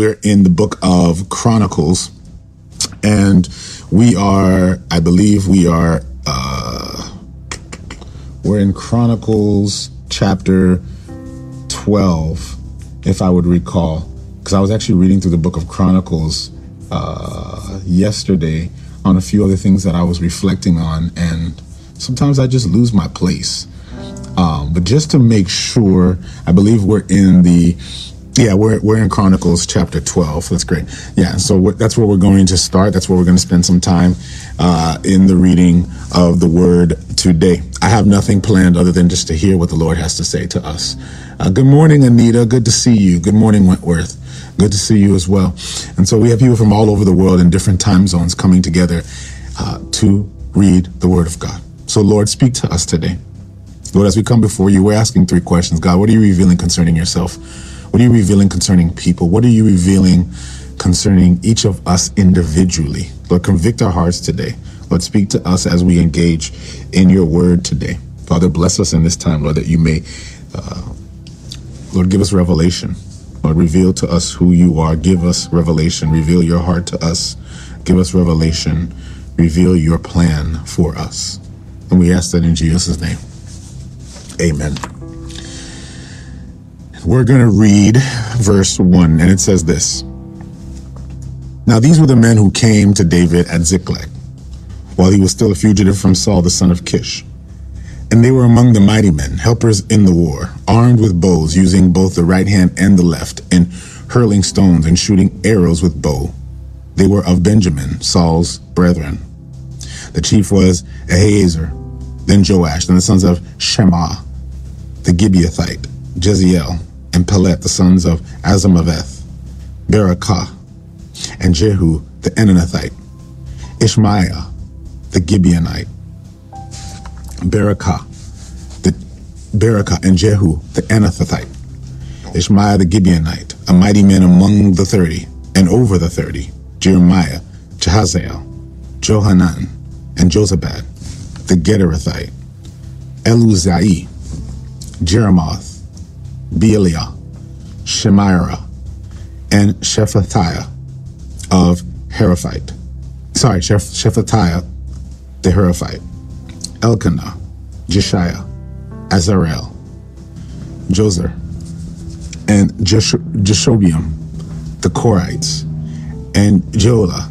we're in the book of Chronicles, and we are, I believe, we are, uh, we're in Chronicles chapter 12, if I would recall, because I was actually reading through the book of Chronicles uh, yesterday on a few other things that I was reflecting on, and sometimes I just lose my place. Um, but just to make sure, I believe we're in the yeah, we're we're in Chronicles chapter twelve. That's great. Yeah, so that's where we're going to start. That's where we're going to spend some time uh, in the reading of the Word today. I have nothing planned other than just to hear what the Lord has to say to us. Uh, good morning, Anita. Good to see you. Good morning, Wentworth. Good to see you as well. And so we have people from all over the world in different time zones coming together uh, to read the Word of God. So, Lord, speak to us today. Lord, as we come before you, we're asking three questions. God, what are you revealing concerning yourself? What are you revealing concerning people? What are you revealing concerning each of us individually? Lord, convict our hearts today. Lord, speak to us as we engage in your word today. Father, bless us in this time, Lord, that you may, uh, Lord, give us revelation. Lord, reveal to us who you are. Give us revelation. Reveal your heart to us. Give us revelation. Reveal your plan for us. And we ask that in Jesus' name. Amen. We're going to read verse 1, and it says this Now these were the men who came to David at Ziklag, while he was still a fugitive from Saul, the son of Kish. And they were among the mighty men, helpers in the war, armed with bows, using both the right hand and the left, and hurling stones and shooting arrows with bow. They were of Benjamin, Saul's brethren. The chief was Ahiezer, then Joash, then the sons of Shema, the Gibeathite, Jeziel, and Pelet, the sons of Azamaveth, Berakah, and Jehu, the Anathite, Ishmaiah, the Gibeonite, Berakah, the Berakah, and Jehu, the Anathite, Ishmaiah the Gibeonite, a mighty man among the thirty, and over the thirty, Jeremiah, Jahaziel, Johanan, and Jozabad, the Gederathite, Eluzai, Jeremoth, Bealiah, Shemira, and Shephatiah of Heraphite. Sorry, Sheph- Shephatiah the Heraphite, Elkanah, Jeshiah, Azarel, Joser, and Jesh- the Korites, and Jola,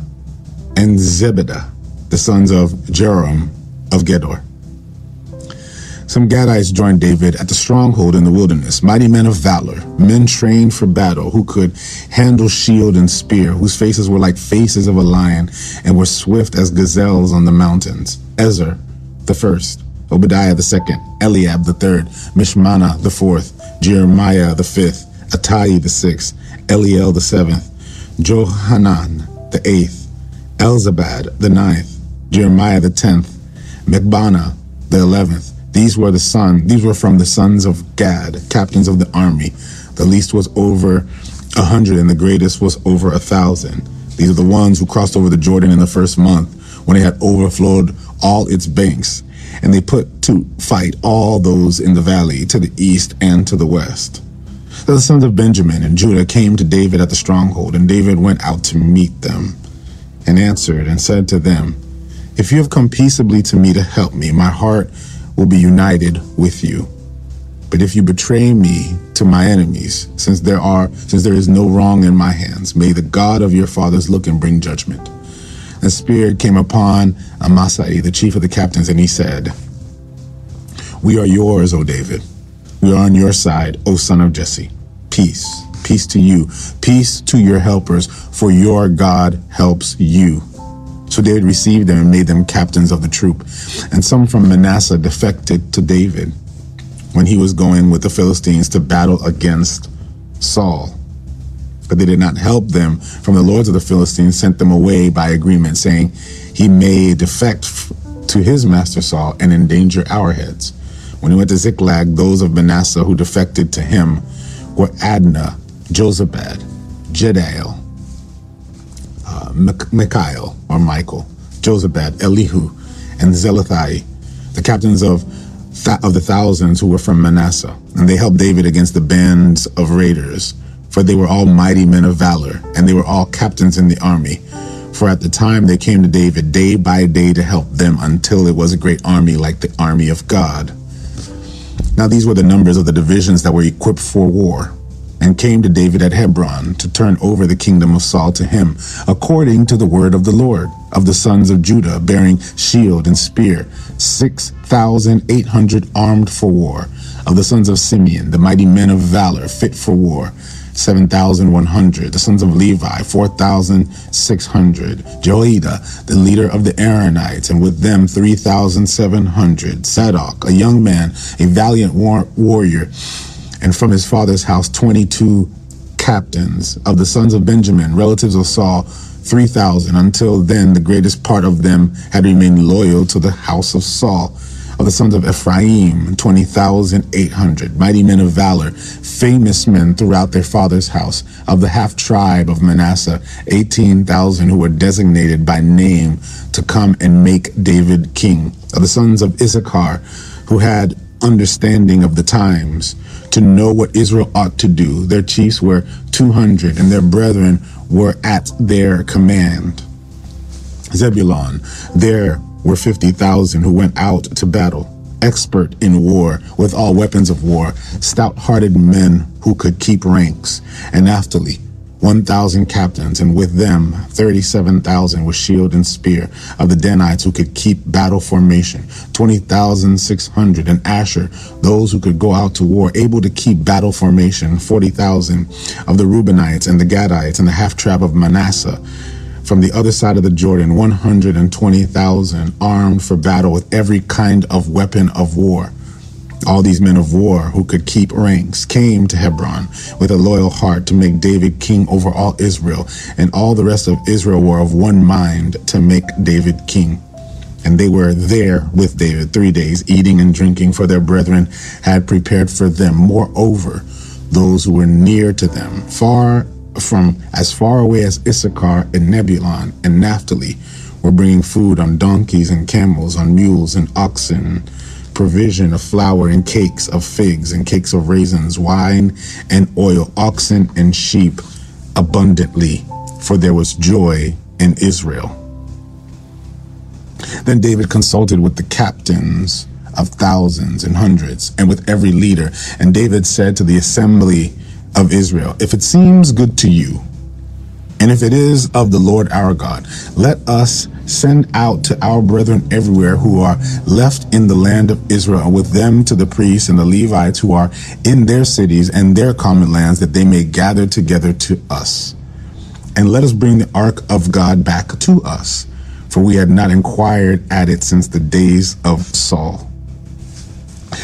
and Zebedah, the sons of Jeroham of Gedor. Some Gadites joined David at the stronghold in the wilderness, mighty men of valor, men trained for battle, who could handle shield and spear, whose faces were like faces of a lion, and were swift as gazelles on the mountains. Ezer, the first, Obadiah the second, Eliab the third, Mishmana the fourth, Jeremiah the fifth, Attai the sixth, Eliel the seventh, Johanan the eighth, Elzabad the ninth, Jeremiah the tenth, Mekbana the eleventh, these were the son, these were from the sons of Gad, captains of the army. The least was over a hundred and the greatest was over a thousand. These are the ones who crossed over the Jordan in the first month when it had overflowed all its banks. And they put to fight all those in the valley to the east and to the west. So the sons of Benjamin and Judah came to David at the stronghold, and David went out to meet them and answered and said to them, If you have come peaceably to me to help me, my heart will be united with you. But if you betray me to my enemies, since there are since there is no wrong in my hands, may the God of your fathers look and bring judgment. The spirit came upon Amasai, the chief of the captains, and he said, We are yours, O David. We are on your side, O son of Jesse. Peace. Peace to you. Peace to your helpers, for your God helps you. So David received them and made them captains of the troop. And some from Manasseh defected to David when he was going with the Philistines to battle against Saul. But they did not help them from the lords of the Philistines, sent them away by agreement, saying, He may defect to his master Saul and endanger our heads. When he went to Ziklag, those of Manasseh who defected to him were Adnah, Jozabad, Jediael, uh, Mikhail or Michael, Jozabad, Elihu, and Zelathai, the captains of th- of the thousands who were from Manasseh, and they helped David against the bands of raiders for they were all mighty men of valor, and they were all captains in the army. For at the time they came to David day by day to help them until it was a great army like the army of God. Now these were the numbers of the divisions that were equipped for war, and came to David at Hebron to turn over the kingdom of Saul to him, according to the word of the Lord, of the sons of Judah, bearing shield and spear, six thousand eight hundred armed for war, of the sons of Simeon, the mighty men of valor, fit for war, 7,100. The sons of Levi, 4,600. Joiada, the leader of the Aaronites, and with them 3,700. Zadok, a young man, a valiant war- warrior, and from his father's house 22 captains. Of the sons of Benjamin, relatives of Saul, 3,000. Until then, the greatest part of them had remained loyal to the house of Saul of the sons of Ephraim, 20,800, mighty men of valor, famous men throughout their father's house, of the half tribe of Manasseh, 18,000 who were designated by name to come and make David king, of the sons of Issachar, who had understanding of the times, to know what Israel ought to do. Their chiefs were 200, and their brethren were at their command. Zebulun, there were 50,000 who went out to battle, expert in war with all weapons of war, stout hearted men who could keep ranks, and Naphtali, 1,000 captains, and with them 37,000 with shield and spear of the Danites who could keep battle formation, 20,600, and Asher, those who could go out to war, able to keep battle formation, 40,000 of the Reubenites and the Gadites and the half tribe of Manasseh from the other side of the Jordan, 120,000 armed for battle with every kind of weapon of war. All these men of war who could keep ranks came to Hebron with a loyal heart to make David king over all Israel, and all the rest of Israel were of one mind to make David king. And they were there with David three days, eating and drinking, for their brethren had prepared for them. Moreover, those who were near to them, far from as far away as Issachar and Zebulun and Naphtali were bringing food on donkeys and camels, on mules and oxen, provision of flour and cakes of figs and cakes of raisins, wine and oil, oxen and sheep abundantly, for there was joy in Israel. Then David consulted with the captains of thousands and hundreds, and with every leader. And David said to the assembly, of Israel. If it seems good to you, and if it is of the Lord our God, let us send out to our brethren everywhere who are left in the land of Israel, with them to the priests and the Levites who are in their cities and their common lands, that they may gather together to us. And let us bring the ark of God back to us, for we had not inquired at it since the days of Saul.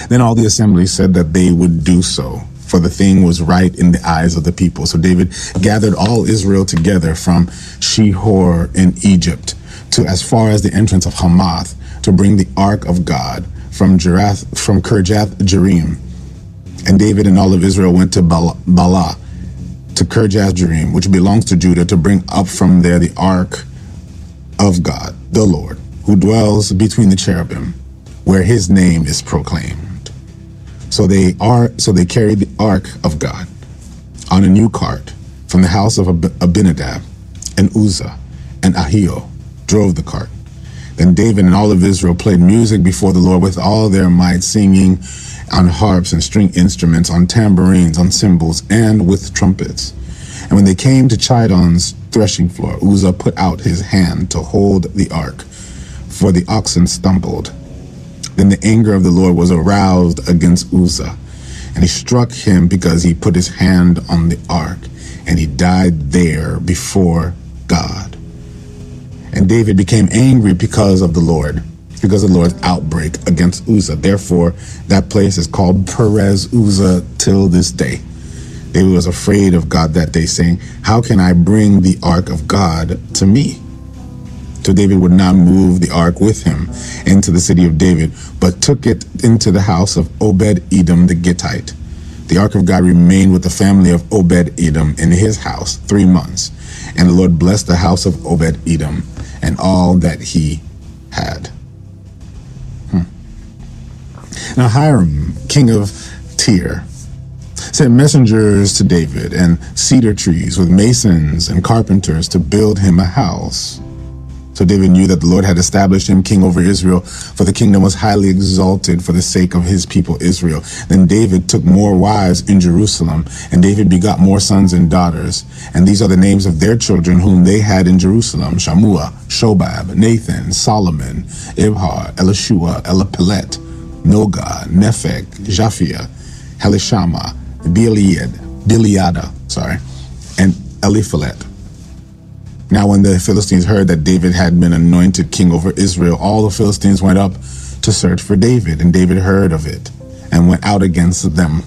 Then all the assembly said that they would do so for the thing was right in the eyes of the people. So David gathered all Israel together from Shihor in Egypt to as far as the entrance of Hamath to bring the ark of God from Jerath, from Kirjath Jearim. And David and all of Israel went to Baalah, to Kirjath Jearim, which belongs to Judah, to bring up from there the ark of God, the Lord, who dwells between the cherubim, where his name is proclaimed. So they are so they carried the ark of God on a new cart from the house of Abinadab, and Uzzah and Ahio drove the cart. Then David and all of Israel played music before the Lord with all their might, singing on harps and string instruments, on tambourines, on cymbals, and with trumpets. And when they came to Chidon's threshing floor, Uzzah put out his hand to hold the ark, for the oxen stumbled then the anger of the Lord was aroused against Uzzah, and he struck him because he put his hand on the ark, and he died there before God. And David became angry because of the Lord, because of the Lord's outbreak against Uzzah. Therefore, that place is called Perez Uzzah till this day. David was afraid of God that day, saying, How can I bring the ark of God to me? So David would not move the ark with him into the city of David, but took it into the house of Obed Edom the Gittite. The ark of God remained with the family of Obed Edom in his house three months. And the Lord blessed the house of Obed Edom and all that he had. Hmm. Now Hiram, king of Tyre, sent messengers to David and cedar trees with masons and carpenters to build him a house. So David knew that the Lord had established him king over Israel, for the kingdom was highly exalted for the sake of his people Israel. Then David took more wives in Jerusalem, and David begot more sons and daughters. And these are the names of their children whom they had in Jerusalem Shammua, Shobab, Nathan, Solomon, Ibhar, Elishua, Eliphelet, Noga, Nepheg, Japhia, Helishama, Gilead, Gileada, sorry, and Eliphelet. Now, when the Philistines heard that David had been anointed king over Israel, all the Philistines went up to search for David, and David heard of it and went out against them.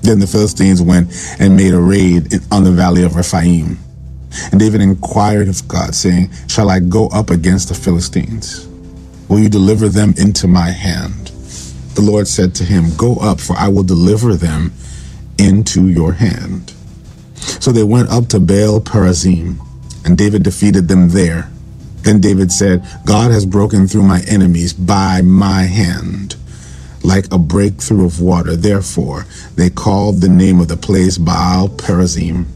Then the Philistines went and made a raid on the valley of Rephaim. And David inquired of God, saying, Shall I go up against the Philistines? Will you deliver them into my hand? The Lord said to him, Go up, for I will deliver them into your hand. So they went up to Baal Perazim and David defeated them there. Then David said, God has broken through my enemies by my hand, like a breakthrough of water. Therefore, they called the name of the place Baal Perazim.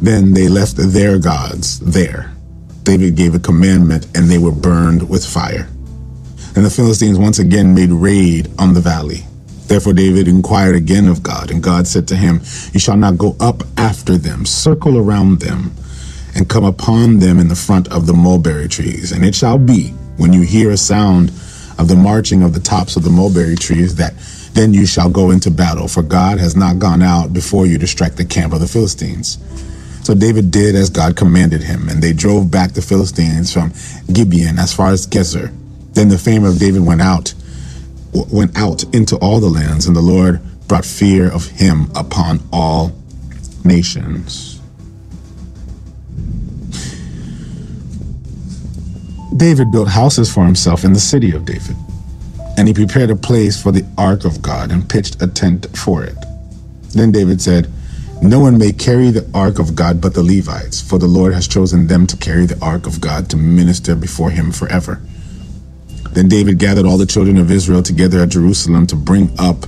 Then they left their gods there. David gave a commandment, and they were burned with fire. And the Philistines once again made raid on the valley. Therefore David inquired again of God, and God said to him, You shall not go up after them, circle around them, and come upon them in the front of the mulberry trees. And it shall be, when you hear a sound of the marching of the tops of the mulberry trees, that then you shall go into battle, for God has not gone out before you to strike the camp of the Philistines. So David did as God commanded him, and they drove back the Philistines from Gibeon as far as Gezer. Then the fame of David went out went out into all the lands, and the Lord brought fear of him upon all nations. David built houses for himself in the city of David, and he prepared a place for the ark of God and pitched a tent for it. Then David said, No one may carry the ark of God but the Levites, for the Lord has chosen them to carry the ark of God to minister before him forever. Then David gathered all the children of Israel together at Jerusalem to bring up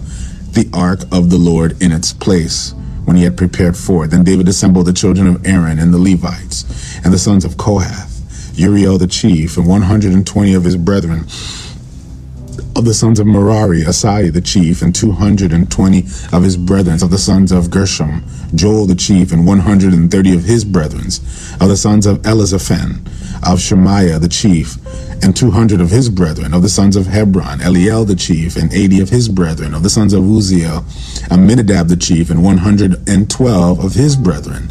the ark of the Lord in its place when he had prepared for it. Then David assembled the children of Aaron and the Levites and the sons of Kohath, Uriel the chief, and 120 of his brethren of the sons of Merari, Asai the chief, and 220 of his brethren, of the sons of Gershom, Joel the chief, and 130 of his brethren, of the sons of Elizaphan, of Shemaiah the chief, and 200 of his brethren, of the sons of Hebron, Eliel the chief, and 80 of his brethren, of the sons of Uzziel, Amminadab the chief, and 112 of his brethren,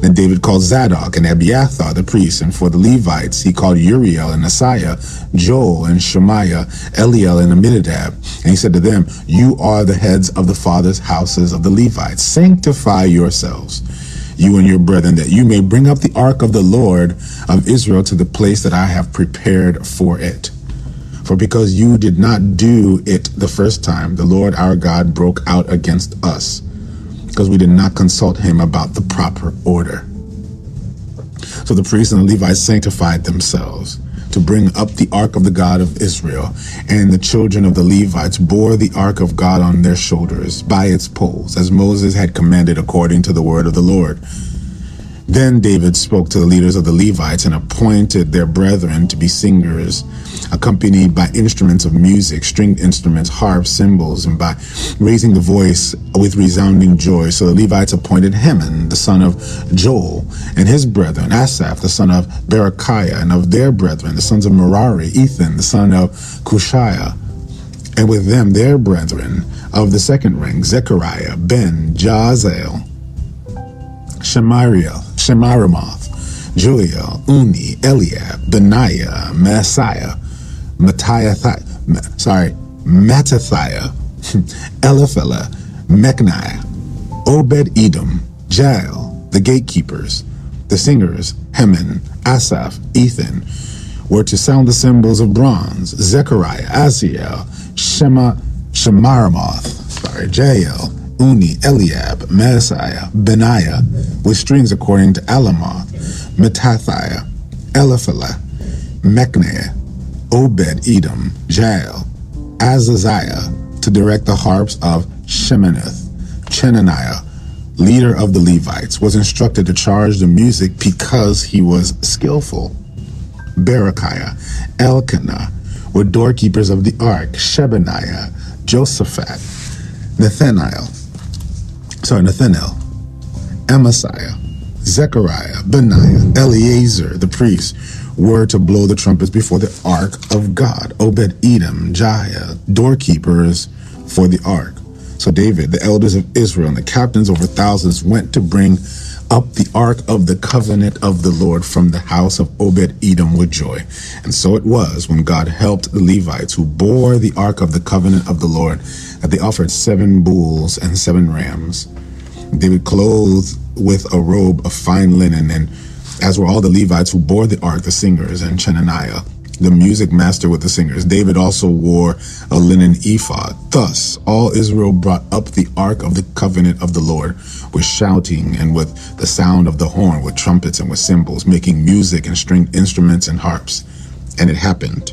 then David called Zadok and Abiathar the priests, and for the Levites he called Uriel and Asaiah, Joel and Shemaiah, Eliel and Amminadab. And he said to them, You are the heads of the fathers' houses of the Levites. Sanctify yourselves, you and your brethren, that you may bring up the ark of the Lord of Israel to the place that I have prepared for it. For because you did not do it the first time, the Lord our God broke out against us because we did not consult him about the proper order. So the priests and the Levites sanctified themselves to bring up the ark of the God of Israel, and the children of the Levites bore the ark of God on their shoulders by its poles, as Moses had commanded according to the word of the Lord. Then David spoke to the leaders of the Levites and appointed their brethren to be singers, accompanied by instruments of music, stringed instruments, harps, cymbals, and by raising the voice with resounding joy. So the Levites appointed Heman, the son of Joel, and his brethren, Asaph, the son of Berechiah, and of their brethren, the sons of Merari, Ethan, the son of Cushiah, and with them their brethren of the second ring, Zechariah, Ben, Jaazeel, Shemariel, Shemiramoth, Juliel, Uni, Eliab, Benaiah, Messiah, Matthiah, sorry, Mattathiah, Eliphelah, Mechniah, Obed Edom, Jael, the gatekeepers, the singers, Heman, Asaph, Ethan, were to sound the cymbals of bronze, Zechariah, Aziel, Shema, Shemiramoth, sorry, Jael, Uni, Eliab, Messiah, Benaiah, with strings according to Alamoth, Mattathiah, Eliphelah, Mechniah, Obed Edom, Jael, Azaziah, to direct the harps of Sheminith, Chenaniah, leader of the Levites, was instructed to charge the music because he was skillful. Berechiah, Elkanah were doorkeepers of the ark, Shebaniah, Josaphat, Nathaniel, sorry, Nathaniel, Amasiah, Zechariah, Benaiah, Eleazar, the priest, were to blow the trumpets before the ark of God. Obed Edom, Jaiah, doorkeepers for the ark. So David, the elders of Israel, and the captains over thousands went to bring up the ark of the covenant of the Lord from the house of Obed Edom with joy. And so it was when God helped the Levites who bore the ark of the covenant of the Lord that they offered seven bulls and seven rams. They were clothed with a robe of fine linen, and as were all the Levites who bore the ark, the singers, and Chenaniah the music master with the singers. David also wore a linen ephod. Thus, all Israel brought up the ark of the covenant of the Lord with shouting and with the sound of the horn, with trumpets and with cymbals, making music and stringed instruments and harps. And it happened,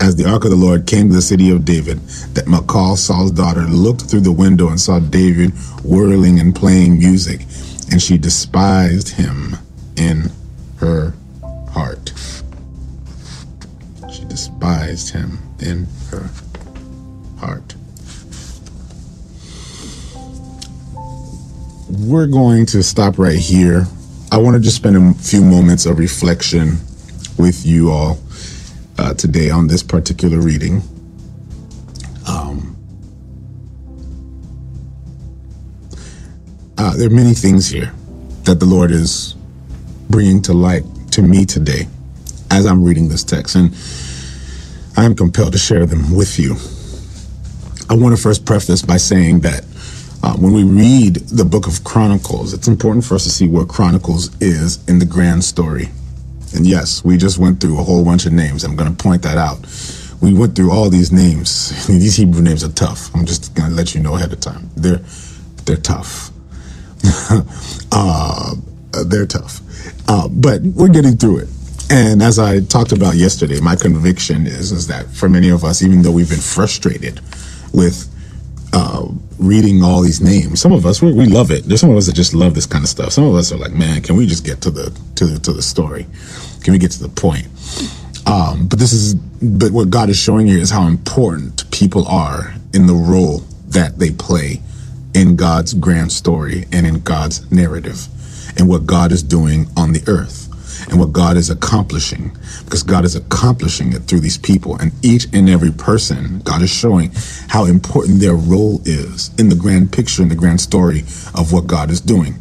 as the ark of the Lord came to the city of David, that Michal, Saul's daughter, looked through the window and saw David whirling and playing music, and she despised him in her heart despised him in her heart. We're going to stop right here. I want to just spend a few moments of reflection with you all uh, today on this particular reading. Um, uh, there are many things here that the Lord is bringing to light to me today as I'm reading this text. And I am compelled to share them with you. I want to first preface by saying that uh, when we read the book of Chronicles, it's important for us to see where Chronicles is in the grand story. And yes, we just went through a whole bunch of names. I'm going to point that out. We went through all these names. these Hebrew names are tough. I'm just going to let you know ahead of time. They're they're tough. uh, they're tough. Uh, but we're getting through it. And as I talked about yesterday, my conviction is is that for many of us, even though we've been frustrated with uh, reading all these names, some of us we, we, love it. There's some of us that just love this kind of stuff. Some of us are like, man, can we just get to the to the, to the story? Can we get to the point? Um, but this is but what God is showing here is how important people are in the role that they play in God's grand story and in God's narrative and what God is doing on the earth and what God is accomplishing because God is accomplishing it through these people and each and every person God is showing how important their role is in the grand picture and the grand story of what God is doing.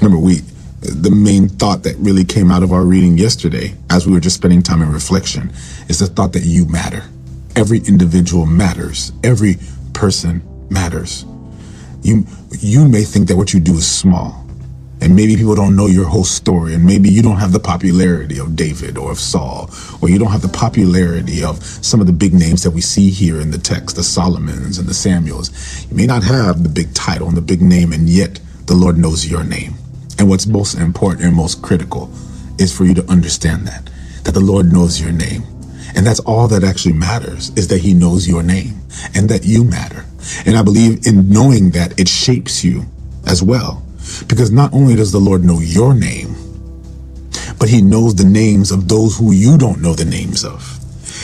Remember we the main thought that really came out of our reading yesterday as we were just spending time in reflection is the thought that you matter. Every individual matters. Every person matters. You you may think that what you do is small and maybe people don't know your whole story. And maybe you don't have the popularity of David or of Saul or you don't have the popularity of some of the big names that we see here in the text the Solomons and the Samuels. You may not have the big title and the big name and yet the Lord knows your name. And what's most important and most critical is for you to understand that that the Lord knows your name. And that's all that actually matters is that he knows your name and that you matter. And I believe in knowing that it shapes you as well because not only does the Lord know your name, but he knows the names of those who you don't know the names of.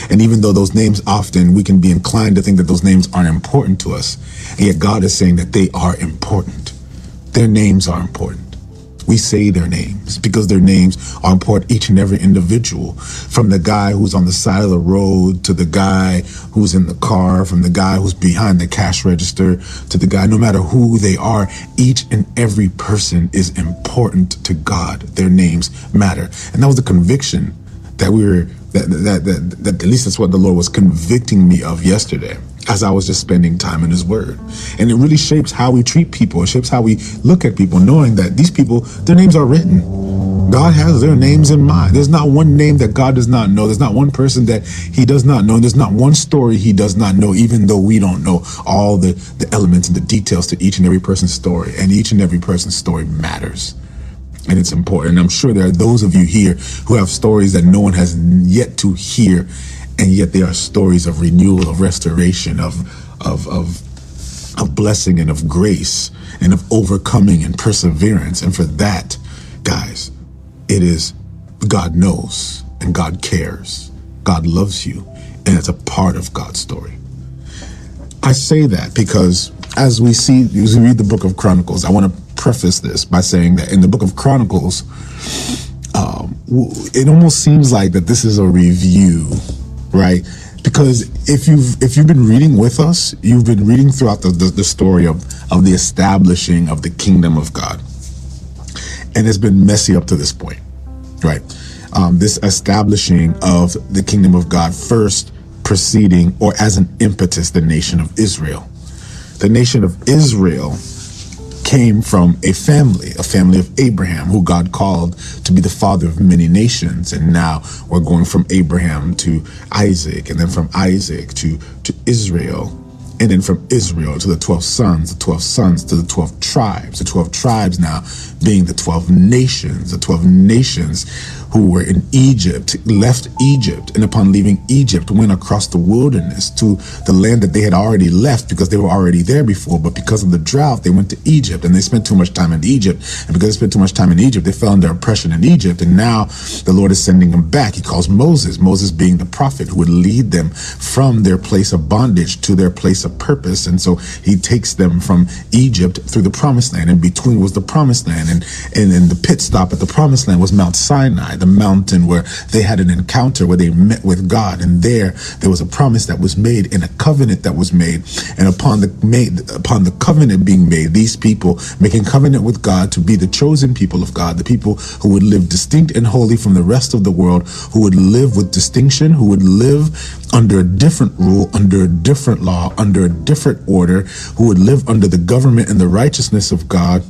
And even though those names often we can be inclined to think that those names aren't important to us, and yet God is saying that they are important. Their names are important we say their names because their names are important each and every individual. From the guy who's on the side of the road to the guy who's in the car from the guy who's behind the cash register to the guy no matter who they are each and every person is important to god. Their names matter. And that was the conviction that we were that that, that, that at least that's what the lord was convicting me of yesterday as I was just spending time in His Word. And it really shapes how we treat people. It shapes how we look at people, knowing that these people, their names are written. God has their names in mind. There's not one name that God does not know. There's not one person that He does not know. And There's not one story He does not know, even though we don't know all the, the elements and the details to each and every person's story. And each and every person's story matters and it's important. And I'm sure there are those of you here who have stories that no one has yet to hear and yet there are stories of renewal, of restoration, of of of of blessing and of grace and of overcoming and perseverance. And for that, guys, it is God knows and God cares. God loves you, and it's a part of God's story. I say that because as we see, as we read the book of Chronicles, I want to preface this by saying that in the book of Chronicles, um, it almost seems like that this is a review, right? Because if you've if you've been reading with us, you've been reading throughout the, the, the story of of the establishing of the kingdom of God, and it's been messy up to this point, right? Um, this establishing of the kingdom of God first preceding or as an impetus the nation of Israel. The nation of Israel came from a family, a family of Abraham, who God called to be the father of many nations. And now we're going from Abraham to Isaac, and then from Isaac to, to Israel, and then from Israel to the 12 sons, the 12 sons to the 12 tribes, the 12 tribes now being the 12 nations, the 12 nations who were in Egypt, left Egypt, and upon leaving Egypt, went across the wilderness to the land that they had already left because they were already there before. But because of the drought, they went to Egypt and they spent too much time in Egypt. And because they spent too much time in Egypt, they fell under oppression in Egypt. And now the Lord is sending them back. He calls Moses, Moses being the prophet who would lead them from their place of bondage to their place of purpose. And so he takes them from Egypt through the promised land. And between was the promised land. And, and, and the pit stop at the promised land was Mount Sinai the mountain where they had an encounter where they met with God. And there, there was a promise that was made and a covenant that was made. And upon the made, upon the covenant being made, these people making covenant with God to be the chosen people of God, the people who would live distinct and holy from the rest of the world, who would live with distinction, who would live under a different rule, under a different law, under a different order, who would live under the government and the righteousness of God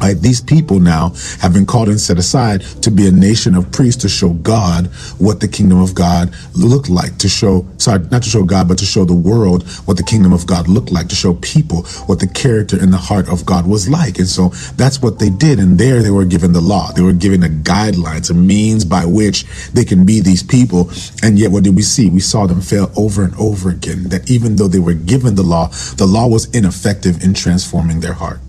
Right? These people now have been called and set aside to be a nation of priests to show God what the kingdom of God looked like, to show, sorry, not to show God, but to show the world what the kingdom of God looked like, to show people what the character and the heart of God was like. And so that's what they did. And there they were given the law. They were given a guidelines, a means by which they can be these people. And yet what did we see? We saw them fail over and over again, that even though they were given the law, the law was ineffective in transforming their heart.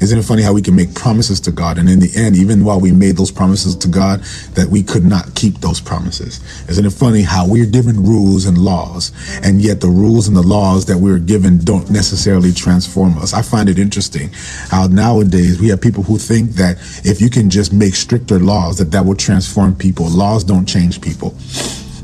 Isn't it funny how we can make promises to God and in the end, even while we made those promises to God, that we could not keep those promises? Isn't it funny how we're given rules and laws and yet the rules and the laws that we're given don't necessarily transform us? I find it interesting how nowadays we have people who think that if you can just make stricter laws, that that will transform people. Laws don't change people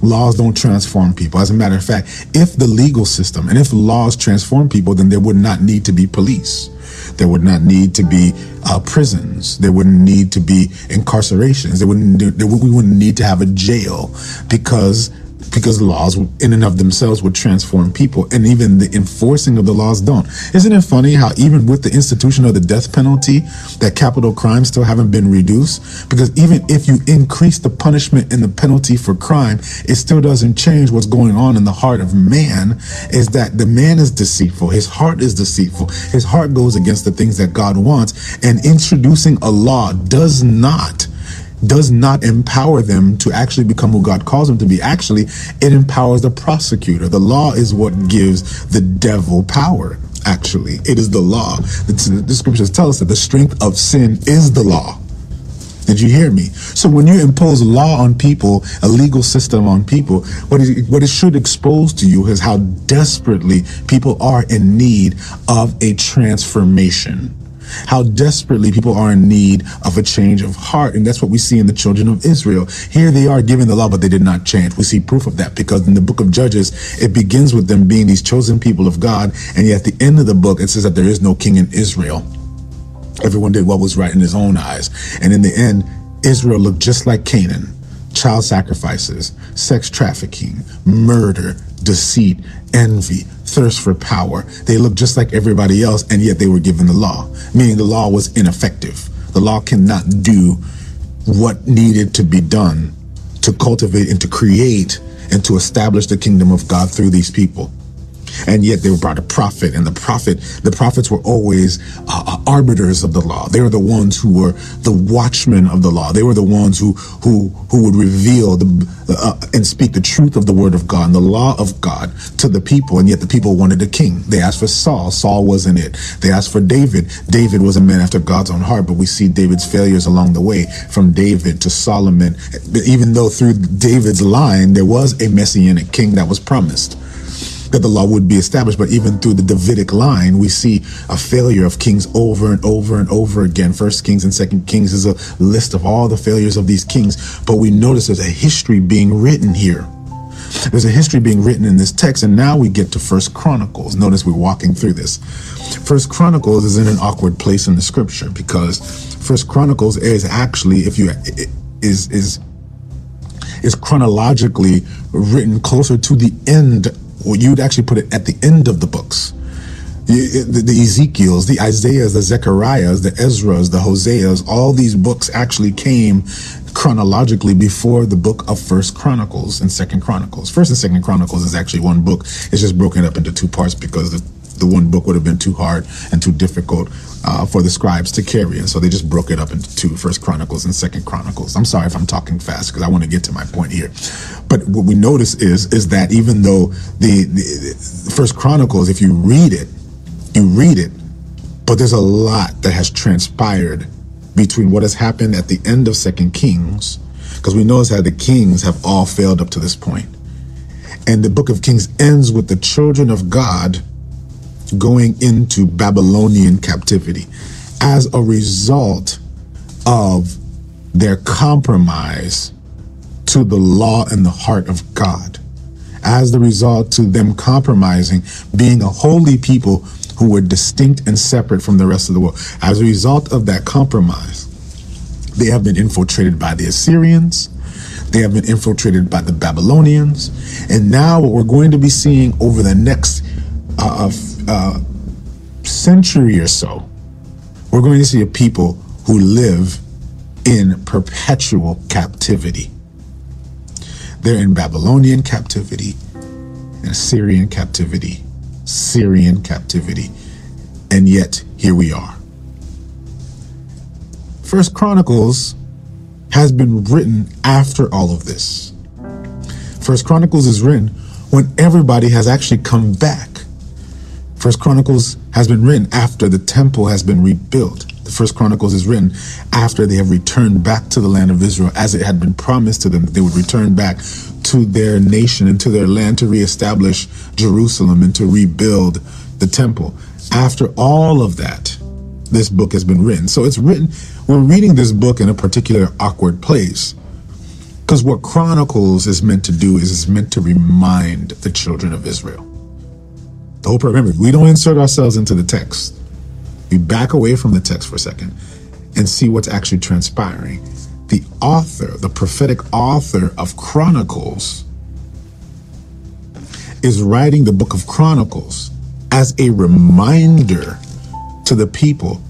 laws don't transform people. As a matter of fact, if the legal system and if laws transform people, then there would not need to be police. There would not need to be uh, prisons. There wouldn't need to be incarcerations. There wouldn't. There, we wouldn't need to have a jail because because laws in and of themselves would transform people and even the enforcing of the laws don't. Isn't it funny how even with the institution of the death penalty that capital crimes still haven't been reduced? Because even if you increase the punishment and the penalty for crime it still doesn't change what's going on in the heart of man is that the man is deceitful his heart is deceitful his heart goes against the things that god wants and introducing a law does not does not empower them to actually become who God calls them to be. Actually, it empowers the prosecutor. The law is what gives the devil power. Actually, it is the law. The, scriptures tell us that the strength of sin is the law. Did you hear me? So when you impose law on people, a legal system on people, what it, what it should expose to you is how desperately people are in need of a transformation how desperately people are in need of a change of heart. And that's what we see in the children of Israel. Here they are given the law, but they did not change. We see proof of that because in the book of Judges, it begins with them being these chosen people of God. And yet at the end of the book, it says that there is no king in Israel. Everyone did what was right in his own eyes. And in the end, Israel looked just like Canaan child sacrifices, sex trafficking, murder, deceit, envy, thirst for power. They looked just like everybody else, and yet they were given the law, meaning the law was ineffective. The law cannot do what needed to be done to cultivate and to create and to establish the kingdom of God through these people. And yet they were brought a prophet and the prophet the prophets were always uh, uh, arbiters of the law. They were the ones who were the watchmen of the law. They were the ones who who who would reveal the uh, and speak the truth of the word of god and the law of god to the people. And yet the people wanted a king. They asked for saul. Saul wasn't it. They asked for david. David was a man after god's own heart but we see david's failures along the way from david to solomon. Even though through david's line there was a messianic king that was promised that the law would be established. But even through the Davidic line, we see a failure of kings over and over and over again. First Kings and Second Kings is a list of all the failures of these kings. But we notice there's a history being written here. There's a history being written in this text, and now we get to First Chronicles. Notice we're walking through this. First Chronicles is in an awkward place in the scripture because First Chronicles is actually, if you is is is chronologically written closer to the end you'd actually put it at the end of the books. The, the, Ezekiels, the Isaiahs, the Zechariahs, the Ezras, the Hoseas, all these books actually came chronologically before the book of First Chronicles and Second Chronicles. First and Second Chronicles is actually one book. It's just broken up into two parts because the the one book would have been too hard and too difficult uh, for the scribes to carry. And so they just broke it up into two First Chronicles and Second Chronicles. I'm sorry if I'm talking fast because I want to get to my point here. But what we notice is is that even though the, the, First Chronicles, if you read it, you read it, but there's a lot that has transpired between what has happened at the end of Second Kings, because we notice how the kings have all failed up to this point. And the book of Kings ends with the children of God going into Babylonian captivity as a result of their compromise to the law and the heart of God. As the result to them compromising, being a holy people who were distinct and separate from the rest of the world. As a result of that compromise, they have been infiltrated by the Assyrians. They have been infiltrated by the Babylonians. And now, what we're going to be seeing over the next uh, uh, century or so, we're going to see a people who live in perpetual captivity. They're in Babylonian captivity, Assyrian captivity, Syrian captivity, and yet here we are. First Chronicles has been written after all of this. First Chronicles is written when everybody has actually come back First Chronicles has been written after the temple has been rebuilt. The First Chronicles is written after they have returned back to the land of Israel, as it had been promised to them that they would return back to their nation and to their land to reestablish Jerusalem and to rebuild the temple. After all of that, this book has been written. So it's written, we're reading this book in a particular awkward place. Because what Chronicles is meant to do is it's meant to remind the children of Israel the whole remember, we don't insert ourselves into the text. We back away from the text for a second and see what's actually transpiring. The author, the prophetic author of Chronicles, is writing the book of Chronicles as a reminder to the people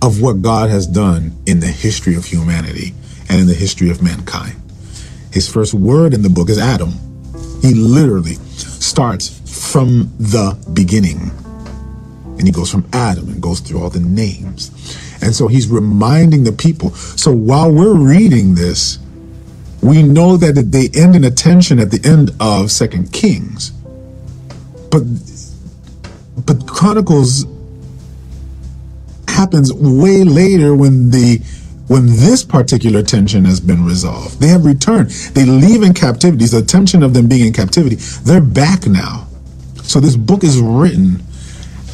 of what God has done in the history of humanity and in the history of mankind. His first word in the book is Adam. He literally starts from the beginning. And he goes from Adam and goes through all the names. And so he's reminding the people. So while we're reading this, we know that they end in attention at the end of Second Kings. But but Chronicles happens way later when the when this particular tension has been resolved. They have returned. They leave in captivity. The tension of them being in captivity, they're back now. So this book is written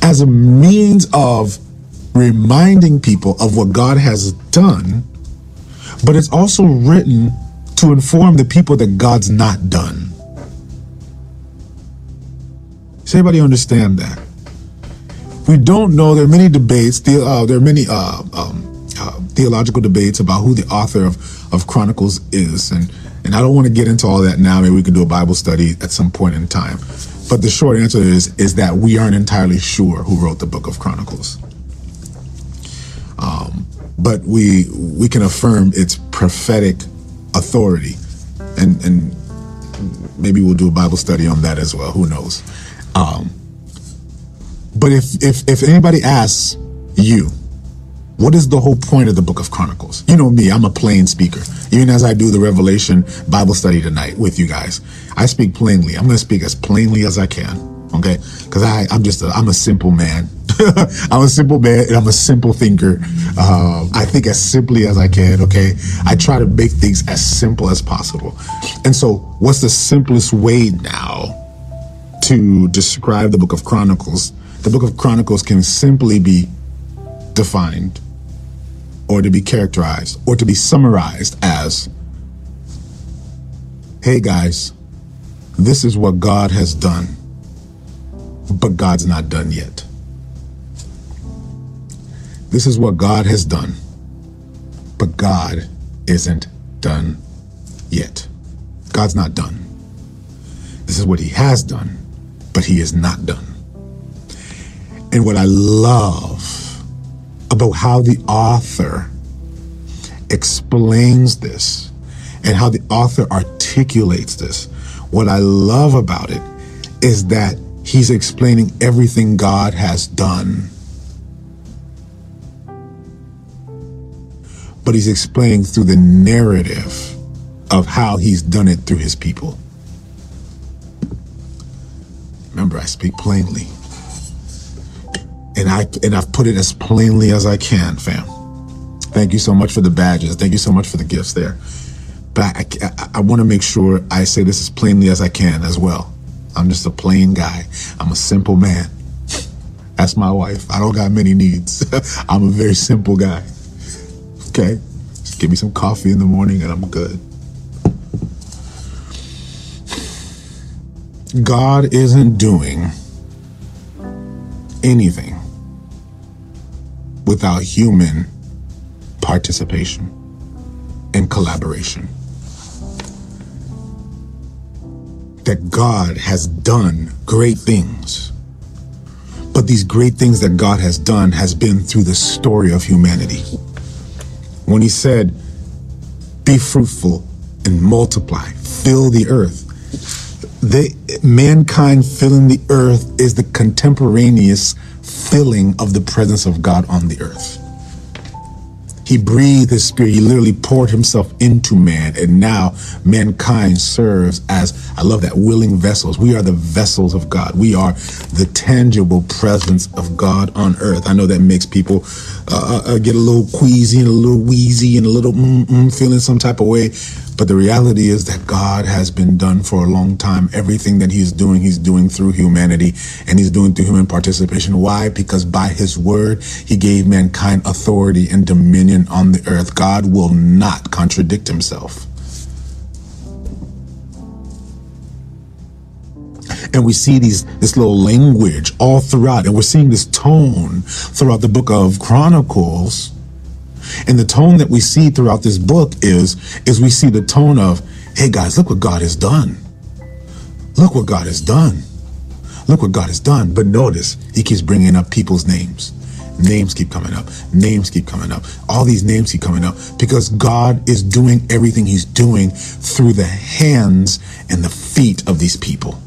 as a means of reminding people of what God has done, but it's also written to inform the people that God's not done. Does anybody understand that? We don't know. There are many debates. Uh, there are many uh, um, theological debates about who the author of, of Chronicles is, and and I don't want to get into all that now. Maybe we can do a Bible study at some point in time. But the short answer is is that we aren't entirely sure who wrote the Book of Chronicles. Um, but we we can affirm its prophetic authority, and and maybe we'll do a Bible study on that as well. Who knows? Um, But if if if anybody asks you, what is the whole point of the book of Chronicles? You know me, I'm a plain speaker. Even as I do the Revelation Bible study tonight with you guys, I speak plainly. I'm going to speak as plainly as I can, okay? Because I'm just a, I'm a simple man. I'm a simple man and I'm a simple thinker. Uh, I think as simply as I can, okay? I try to make things as simple as possible. And so, what's the simplest way now to describe the book of Chronicles? The book of Chronicles can simply be defined or to be characterized or to be summarized as hey guys, this is what God has done, but God's not done yet. This is what God has done, but God isn't done yet. God's not done. This is what He has done, but He is not done. And what I love about how the author explains this and how the author articulates this, what I love about it is that he's explaining everything God has done but he's explaining through the narrative of how he's done it through his people. Remember, I speak plainly. And I and I've put it as plainly as I can, fam. Thank you so much for the badges. Thank you so much for the gifts there. But I, I, I want to make sure I say this as plainly as I can as well. I'm just a plain guy. I'm a simple man. That's my wife. I don't got many needs. I'm a very simple guy. Okay? Just give me some coffee in the morning and I'm good. God isn't doing anything without human participation and collaboration. That God has done great things. But these great things that God has done has been through the story of humanity when he said, Be fruitful and multiply, fill the earth. The, mankind filling the earth is the contemporaneous filling of the presence of God on the earth. He breathed his spirit. He literally poured himself into man. And now mankind serves as, I love that, willing vessels. We are the vessels of God. We are the tangible presence of God on earth. I know that makes people uh, uh, uh get a little queasy and a little wheezy and a little mm-mm, feeling some type of way. But the reality is that God has been done for a long time. Everything that He's doing, He's doing through humanity and He's doing through human participation. Why? Because by His word, He gave mankind authority and dominion on the earth. God will not contradict Himself. and we see these this little language all throughout and we're seeing this tone throughout the book of chronicles and the tone that we see throughout this book is, is we see the tone of, hey guys, look what God has done. Look what God has done. Look what God has done. But notice, he keeps bringing up people's names. Names keep coming up. Names keep coming up. All these names keep coming up because God is doing everything he's doing through the hands and the feet of these people.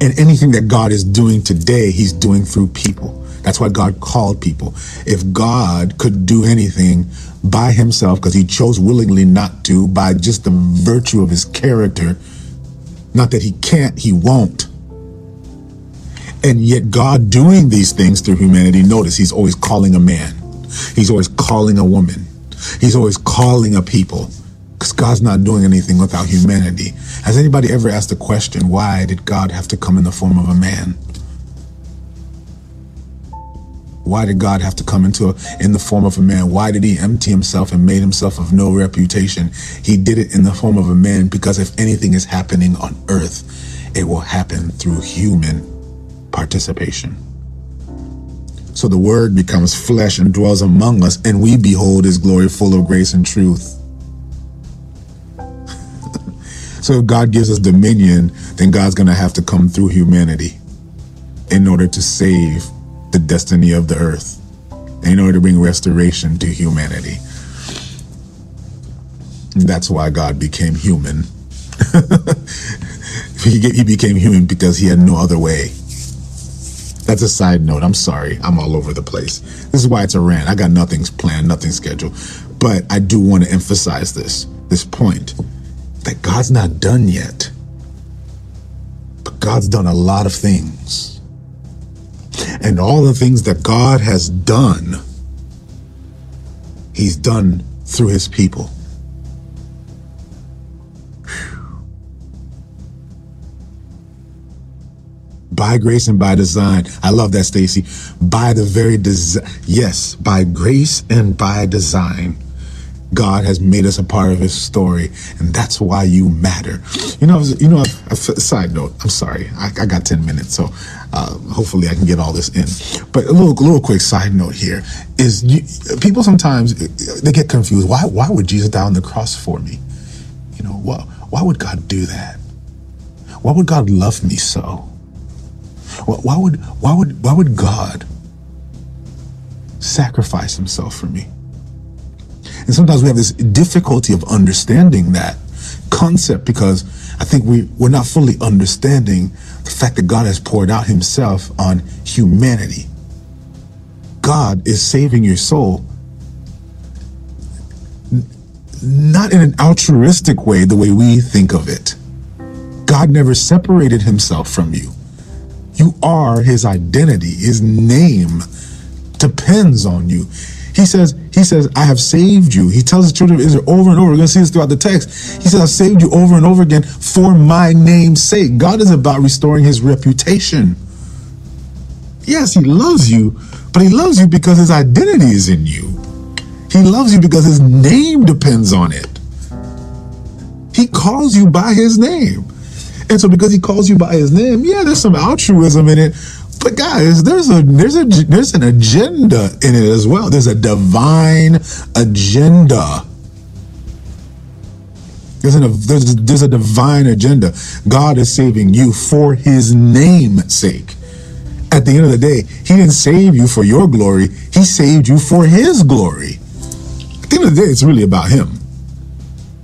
And anything that God is doing today, he's doing through people. That's why God called people. If God could do anything by himself, because he chose willingly not to, by just the virtue of his character, not that he can't, he won't. And yet, God doing these things through humanity, notice he's always calling a man, he's always calling a woman, he's always calling a people. Because God's not doing anything without humanity. Has anybody ever asked the question, why did God have to come in the form of a man? Why did God have to come into a, in the form of a man? Why did he empty himself and made himself of no reputation? He did it in the form of a man because if anything is happening on earth, it will happen through human participation. So the word becomes flesh and dwells among us, and we behold his glory full of grace and truth. so if God gives us dominion, then God's going to have to come through humanity in order to save the destiny of the earth in order to bring restoration to humanity. That's why God became human. he, became human because he had no other way. That's a side note. I'm sorry. I'm all over the place. This is why it's a rant. I got nothing planned, nothing scheduled. But I do want to emphasize this, this point that God's not done yet. But God's done a lot of things. And all the things that God has done, He's done through His people. by grace and by design. I love that, Stacy. By the very design, yes, by grace and by design. God has made us a part of His story, and that's why you matter. You know, you know. A, a side note. I'm sorry, I, I got ten minutes, so uh, hopefully I can get all this in. But a little, little quick side note here is: you, people sometimes they get confused. Why, why would Jesus die on the cross for me? You know, what? Why would God do that? Why would God love me so? Why would why would why would God sacrifice himself for me? And sometimes we have this difficulty of understanding that concept because I think we, we're not fully understanding the fact that God has poured out himself on humanity. God is saving your soul not in an altruistic way, the way we think of it. God never separated himself from you. You are his identity. His name depends on you. He says, he says, I have saved you. He tells the children of Israel over and over. We're going to see this throughout the text. He says, I've saved you over and over again for my name's sake. God is about restoring his reputation. Yes, he loves you, but he loves you because his identity is in you. He loves you because his name depends on it. He calls you by his name. And so because he calls you by his name, yeah, there's some altruism in it. But guys, there's a there's a there's an agenda in it as well. There's a divine agenda. There's, an, there's, there's a divine agenda. God is saving you for his name's sake. At the end of the day, he didn't save you for your glory. He saved you for his glory. At the end of the day, it's really about him.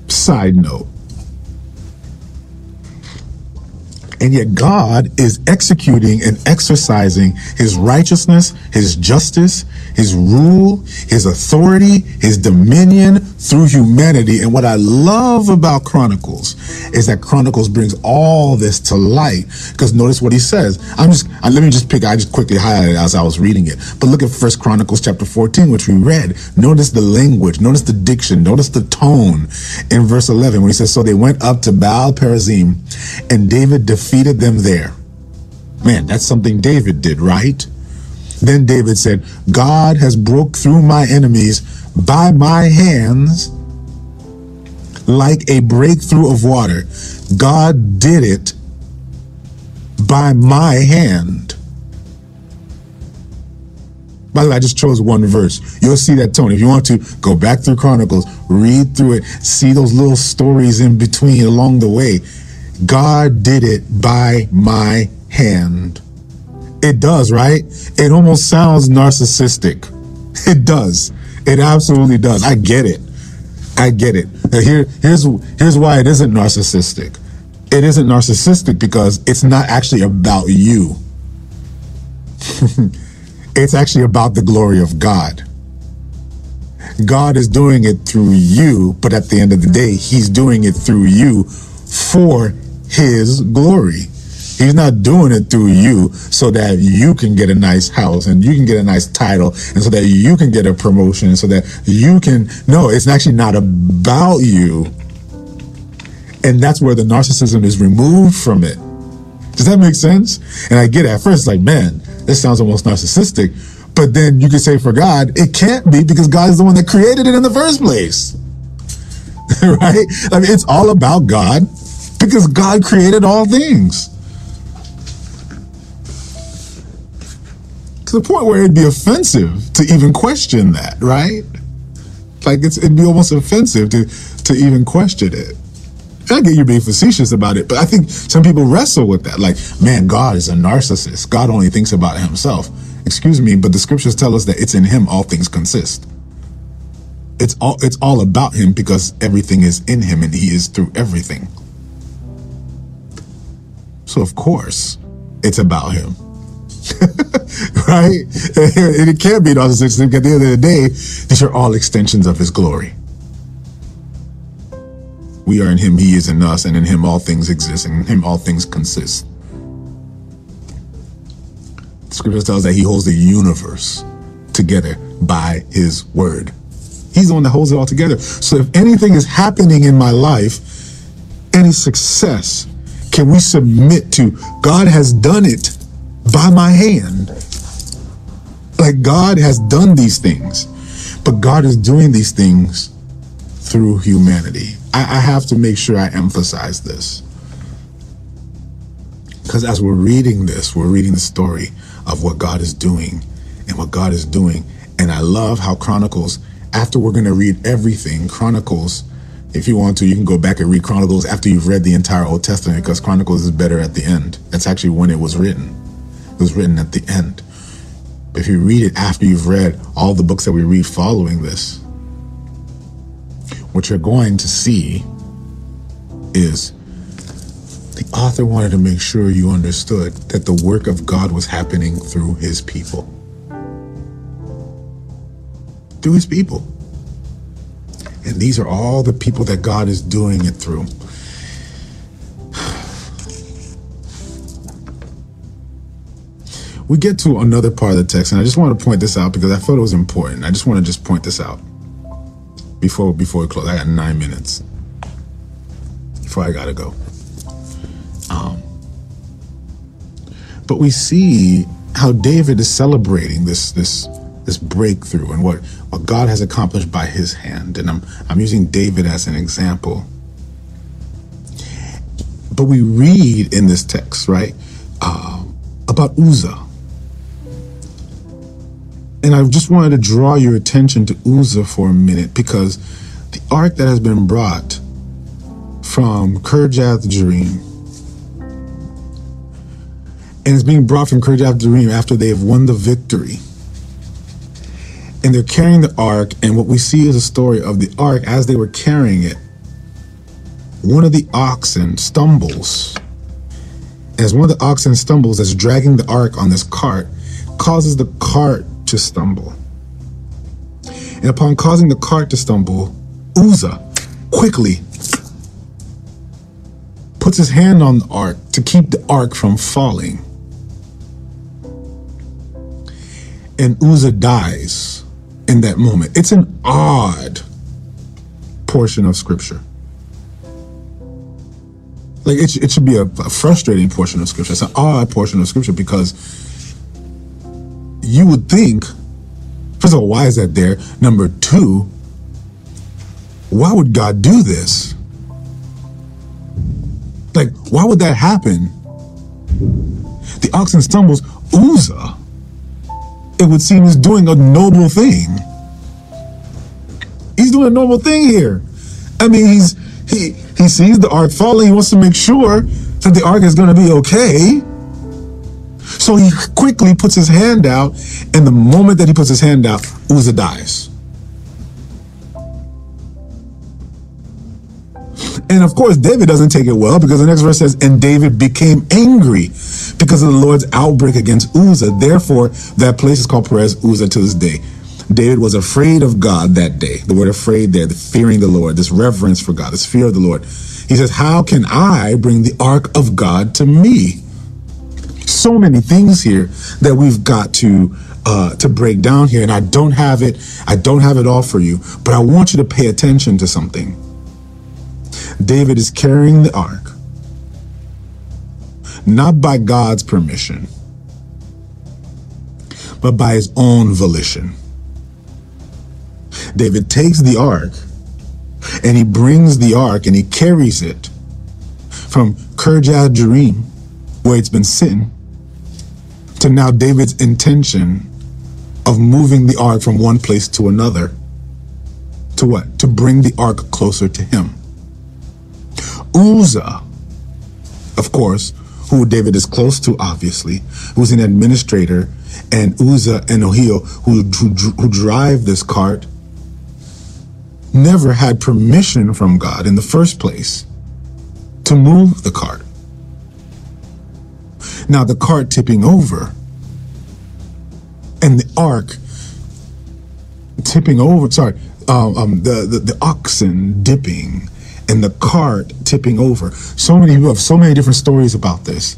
Side note. And yet God is executing and exercising his righteousness, his justice, his rule, his authority, his dominion through humanity. And what I love about Chronicles is that Chronicles brings all this to light. Because notice what he says. I'm just, uh, let me just pick, I just quickly highlighted as I was reading it. But look at First Chronicles chapter 14, which we read. Notice the language, notice the diction, notice the tone in verse 11 when he says, So they went up to Baal Perazim and David defeated them there. Man, that's something David did, right? Then David said, God has broke through my enemies by my hands like a breakthrough of water. God did it by my hand. By the way, I just chose one verse. You'll see that tone. If you want to, go back through Chronicles, read through it, see those little stories in between along the way. God did it by my hand. It does, right? It almost sounds narcissistic. It does. It absolutely does. I get it. I get it. Here, here's here's why it isn't narcissistic. It isn't narcissistic because it's not actually about you. it's actually about the glory of God. God is doing it through you, but at the end of the day, He's doing it through you for His glory. He's not doing it through you so that you can get a nice house and you can get a nice title and so that you can get a promotion so that you can. No, it's actually not about you. And that's where the narcissism is removed from it. Does that make sense? And I get it. At first, like, man, this sounds almost narcissistic. But then you could say for God, it can't be because God is the one that created it in the first place. right? I mean, it's all about God because God created all things. To the point where it'd be offensive to even question that, right? Like it'd be almost offensive to to even question it. I get you being facetious about it, but I think some people wrestle with that. Like, man, God is a narcissist. God only thinks about himself. Excuse me, but the scriptures tell us that it's in him all things consist. It's all it's all about him because everything is in him and he is through everything. So of course, it's about him. right? And it can't be narcissistic. At the end of the day, these are all extensions of his glory. We are in him, he is in us, and in him all things exist, and in him all things consist. The scripture tells that he holds the universe together by his word. He's the one that holds it all together. So if anything is happening in my life, any success, can we submit to God has done it by my hand? Like God has done these things, but God is doing these things through humanity. I, I have to make sure I emphasize this. Because as we're reading this, we're reading the story of what God is doing and what God is doing. And I love how Chronicles, after we're going to read everything, Chronicles, if you want to, you can go back and read Chronicles after you've read the entire Old Testament because Chronicles is better at the end. That's actually when it was written. It was written at the end. If you read it after you've read all the books that we read following this, what you're going to see is the author wanted to make sure you understood that the work of God was happening through his people. Through his people. And these are all the people that God is doing it through. We get to another part of the text, and I just want to point this out because I thought it was important. I just want to just point this out before before we close. I got nine minutes before I gotta go. Um, but we see how David is celebrating this this this breakthrough and what, what God has accomplished by his hand. And I'm, I'm using David as an example. But we read in this text, right, uh, about Uzzah. And I just wanted to draw your attention to Uzzah for a minute because the ark that has been brought from Kirjath Jearim and it's being brought from Kirjath Jearim after they have won the victory. And they're carrying the ark and what we see is a story of the ark as they were carrying it. One of the oxen stumbles. As one of the oxen stumbles as dragging the ark on this cart causes the cart to stumble and upon causing the cart to stumble uzzah quickly puts his hand on the ark to keep the ark from falling and uzzah dies in that moment. It's an odd portion of scripture. Like it, it should be a, a frustrating portion of scripture. It's an odd portion of scripture because you would think, first of all, why is that there? Number two, why would God do this? Like, why would that happen? The oxen stumbles, Uzzah it would seem is doing a noble thing. He's doing a noble thing here. I mean, he's he he sees the ark falling. He wants to make sure that the ark is going to be okay. So he quickly puts his hand out, and the moment that he puts his hand out, Uzzah dies. And of course, David doesn't take it well because the next verse says, And David became angry because of the Lord's outbreak against Uzzah. Therefore, that place is called Perez Uzzah to this day. David was afraid of God that day. The word afraid there, the fearing the Lord, this reverence for God, this fear of the Lord. He says, How can I bring the ark of God to me? So many things here that we've got to uh, to break down here, and I don't have it. I don't have it all for you, but I want you to pay attention to something. David is carrying the ark, not by God's permission, but by his own volition. David takes the ark and he brings the ark and he carries it from Kirjath Jearim, where it's been sitting, to now David's intention of moving the ark from one place to another. To what? To bring the ark closer to him. Uzzah, of course, who David is close to, obviously, who's an administrator, and Uzzah and who, who, who drive this cart, never had permission from God in the first place to move the cart. Now, the cart tipping over and the ark tipping over. Sorry, um, um, the, the the oxen dipping and the cart tipping over. So many you have so many different stories about this.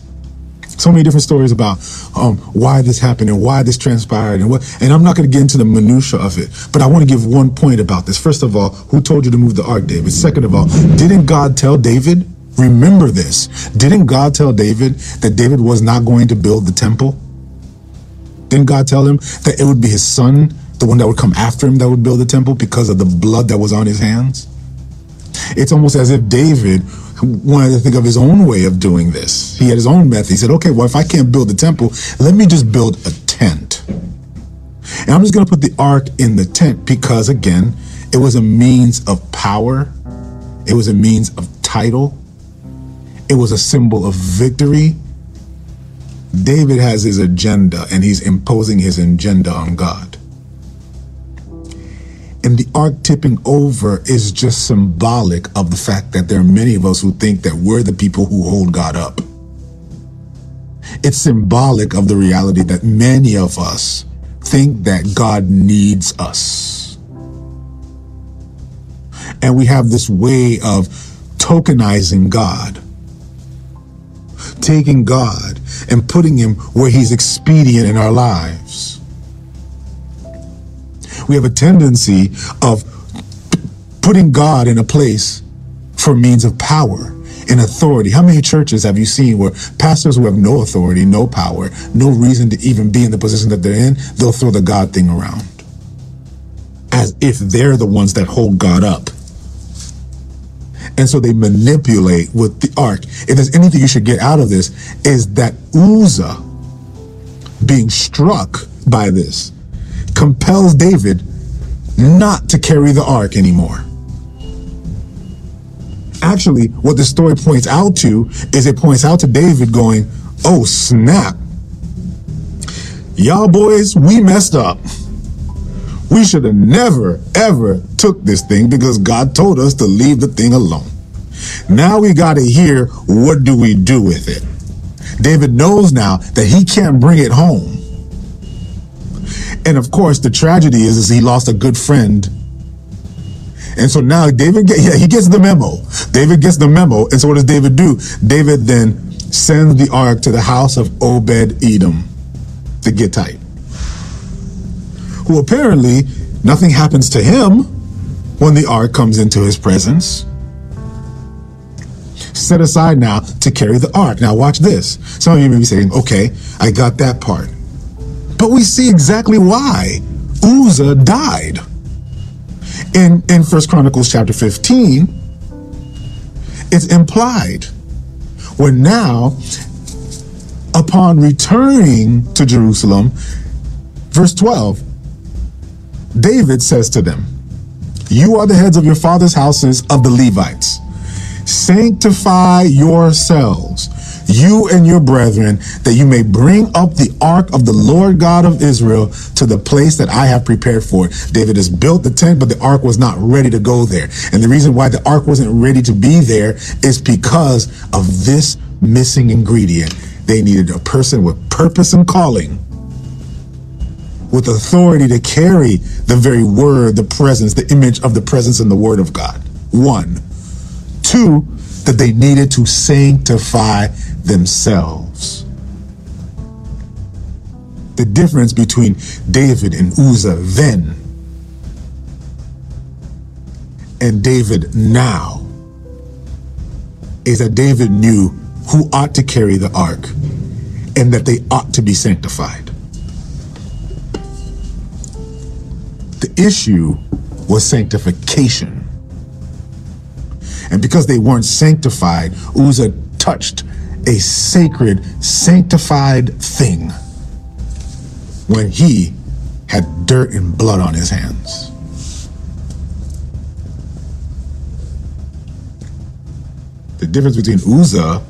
So many different stories about um, why this happened and why this transpired and what. And I'm not going to get into the minutia of it, but I want to give one point about this. First of all, who told you to move the ark, David? Second of all, didn't God tell David? Remember this. Didn't God tell David that David was not going to build the temple? Didn't God tell him that it would be his son, the one that would come after him, that would build the temple because of the blood that was on his hands? It's almost as if David wanted to think of his own way of doing this. He had his own method. He said, okay, well, if I can't build the temple, let me just build a tent. And I'm just going to put the ark in the tent because, again, it was a means of power, it was a means of title, it was a symbol of victory. David has his agenda and he's imposing his agenda on God. And the ark tipping over is just symbolic of the fact that there are many of us who think that we're the people who hold God up. It's symbolic of the reality that many of us think that God needs us. And we have this way of tokenizing God, taking God and putting him where he's expedient in our lives we have a tendency of putting God in a place for means of power and authority. How many churches have you seen where pastors who have no authority, no power, no reason to even be in the position that they're in, they'll throw the God thing around as if they're the ones that hold God up. And so they manipulate with the ark. If there's anything you should get out of this, is that Uzzah being struck by this compels David not to carry the ark anymore. Actually, what the story points out to is it points out to David going, Oh, snap. Y'all boys, we messed up. We should have never, ever took this thing because God told us to leave the thing alone. Now we got to hear what do we do with it. David knows now that he can't bring it home. And of course, the tragedy is, is he lost a good friend. And so now David, get, yeah, he gets the memo. David gets the memo. And so what does David do? David then sends the ark to the house of Obed Edom, the Gittite, who apparently nothing happens to him when the ark comes into his presence. Set aside now to carry the ark. Now watch this. Some of you may be saying, okay, I got that part. But we see exactly why Uzzah died. In in First Chronicles chapter 15, it's implied. When now, upon returning to Jerusalem, verse 12, David says to them, You are the heads of your father's houses of the Levites. Sanctify yourselves you and your brethren, that you may bring up the ark of the Lord God of Israel to the place that I have prepared for it. David has built the tent, but the ark was not ready to go there. And the reason why the ark wasn't ready to be there is because of this missing ingredient. They needed a person with purpose and calling with authority to carry the very word, the presence, the image of the presence and the word of God. One. Two, that they needed to sanctify themselves. The difference between David and Uzzah then and David now is that David knew who ought to carry the ark and that they ought to be sanctified. The issue was sanctification. And because they weren't sanctified, Uzzah touched a sacred, sanctified thing when he had dirt and blood on his hands. The difference between Uzzah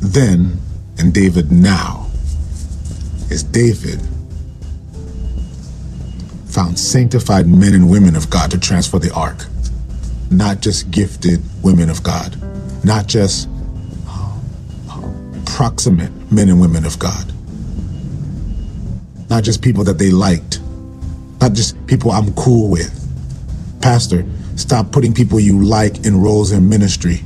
then and David now is David found sanctified men and women of God to transfer the ark not just gifted women of God, not just uh, proximate men and women of God, not just people that they liked, not just people I'm cool with. Pastor, stop putting people you like in roles in ministry.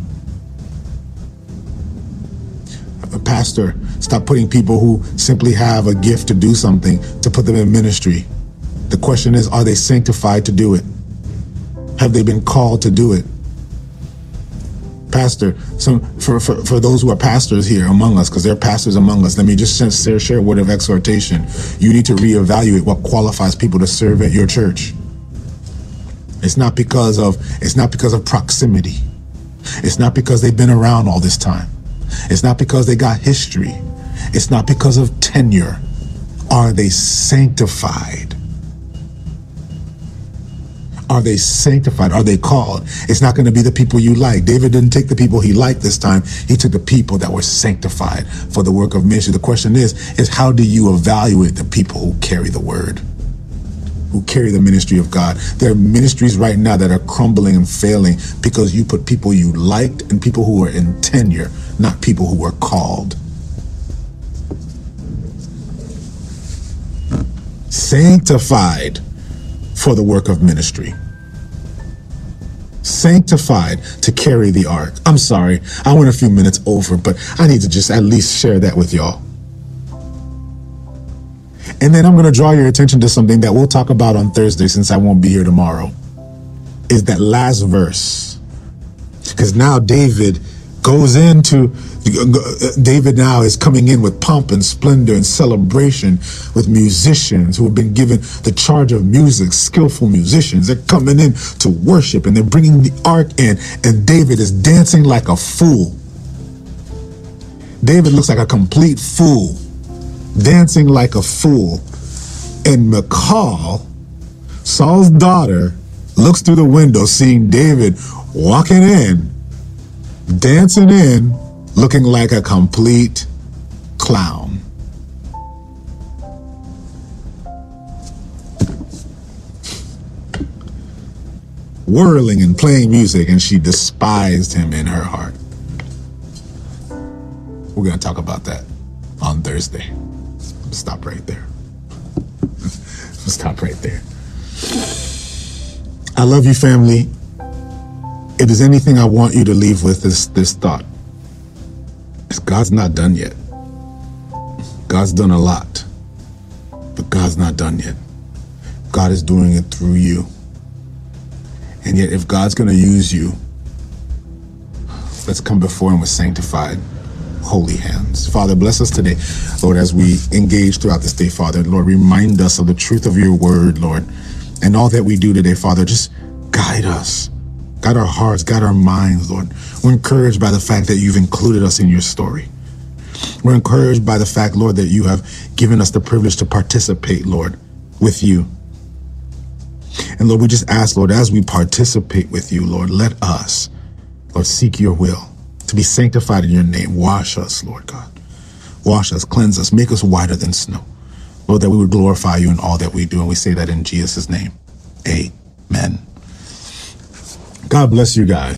Pastor, stop putting people who simply have a gift to do something to put them in ministry. The question is, are they sanctified to do it? Have they been called to do it? Pastor, some for, for, for those who are pastors here among us, because they're pastors among us, let me just share, share a word of exhortation. You need to reevaluate what qualifies people to serve at your church. It's not because of it's not because of proximity. It's not because they've been around all this time. It's not because they got history. It's not because of tenure. Are they sanctified? Are they sanctified? Are they called? It's not going to be the people you like. David didn't take the people he liked this time. He took the people that were sanctified for the work of ministry. The question is, is how do you evaluate the people who carry the word? Who carry the ministry of God. There are ministries right now that are crumbling and failing because you put people you liked and people who are in tenure, not people who were called. Sanctified for the work of ministry. Sanctified to carry the ark. I'm sorry, I went a few minutes over, but I need to just at least share that with y'all. And then I'm going to draw your attention to something that we'll talk about on Thursday since I won't be here tomorrow. Is that last verse. Because now David goes into David now is coming in with pomp and splendor and celebration with musicians who have been given the charge of music, skillful musicians. They're coming in to worship and they're bringing the ark in, and David is dancing like a fool. David looks like a complete fool, dancing like a fool. And Michal, Saul's daughter, looks through the window, seeing David walking in, dancing in, looking like a complete clown. Whirling and playing music, and she despised him in her heart. We're going to talk about that on Thursday. Stop right there. Stop right there. I love you, family. If there's anything I want you to leave with, this this thought. Is God's not done yet. God's done a lot, but God's not done yet. God is doing it through you. And yet, if God's going to use you, let's come before Him with sanctified, holy hands. Father, bless us today, Lord, as we engage throughout this day, Father. Lord, remind us of the truth of your word, Lord. And all that we do today, Father, just guide us. Guide our hearts, guide our minds, Lord. We're encouraged by the fact that you've included us in your story. We're encouraged by the fact, Lord, that you have given us the privilege to participate, Lord, with you. And Lord, we just ask, Lord, as we participate with you, Lord, let us, Lord, seek your will to be sanctified in your name. Wash us, Lord God. Wash us, cleanse us, make us whiter than snow. Lord, that we would glorify you in all that we do. And we say that in Jesus' name. Amen. God bless you guys.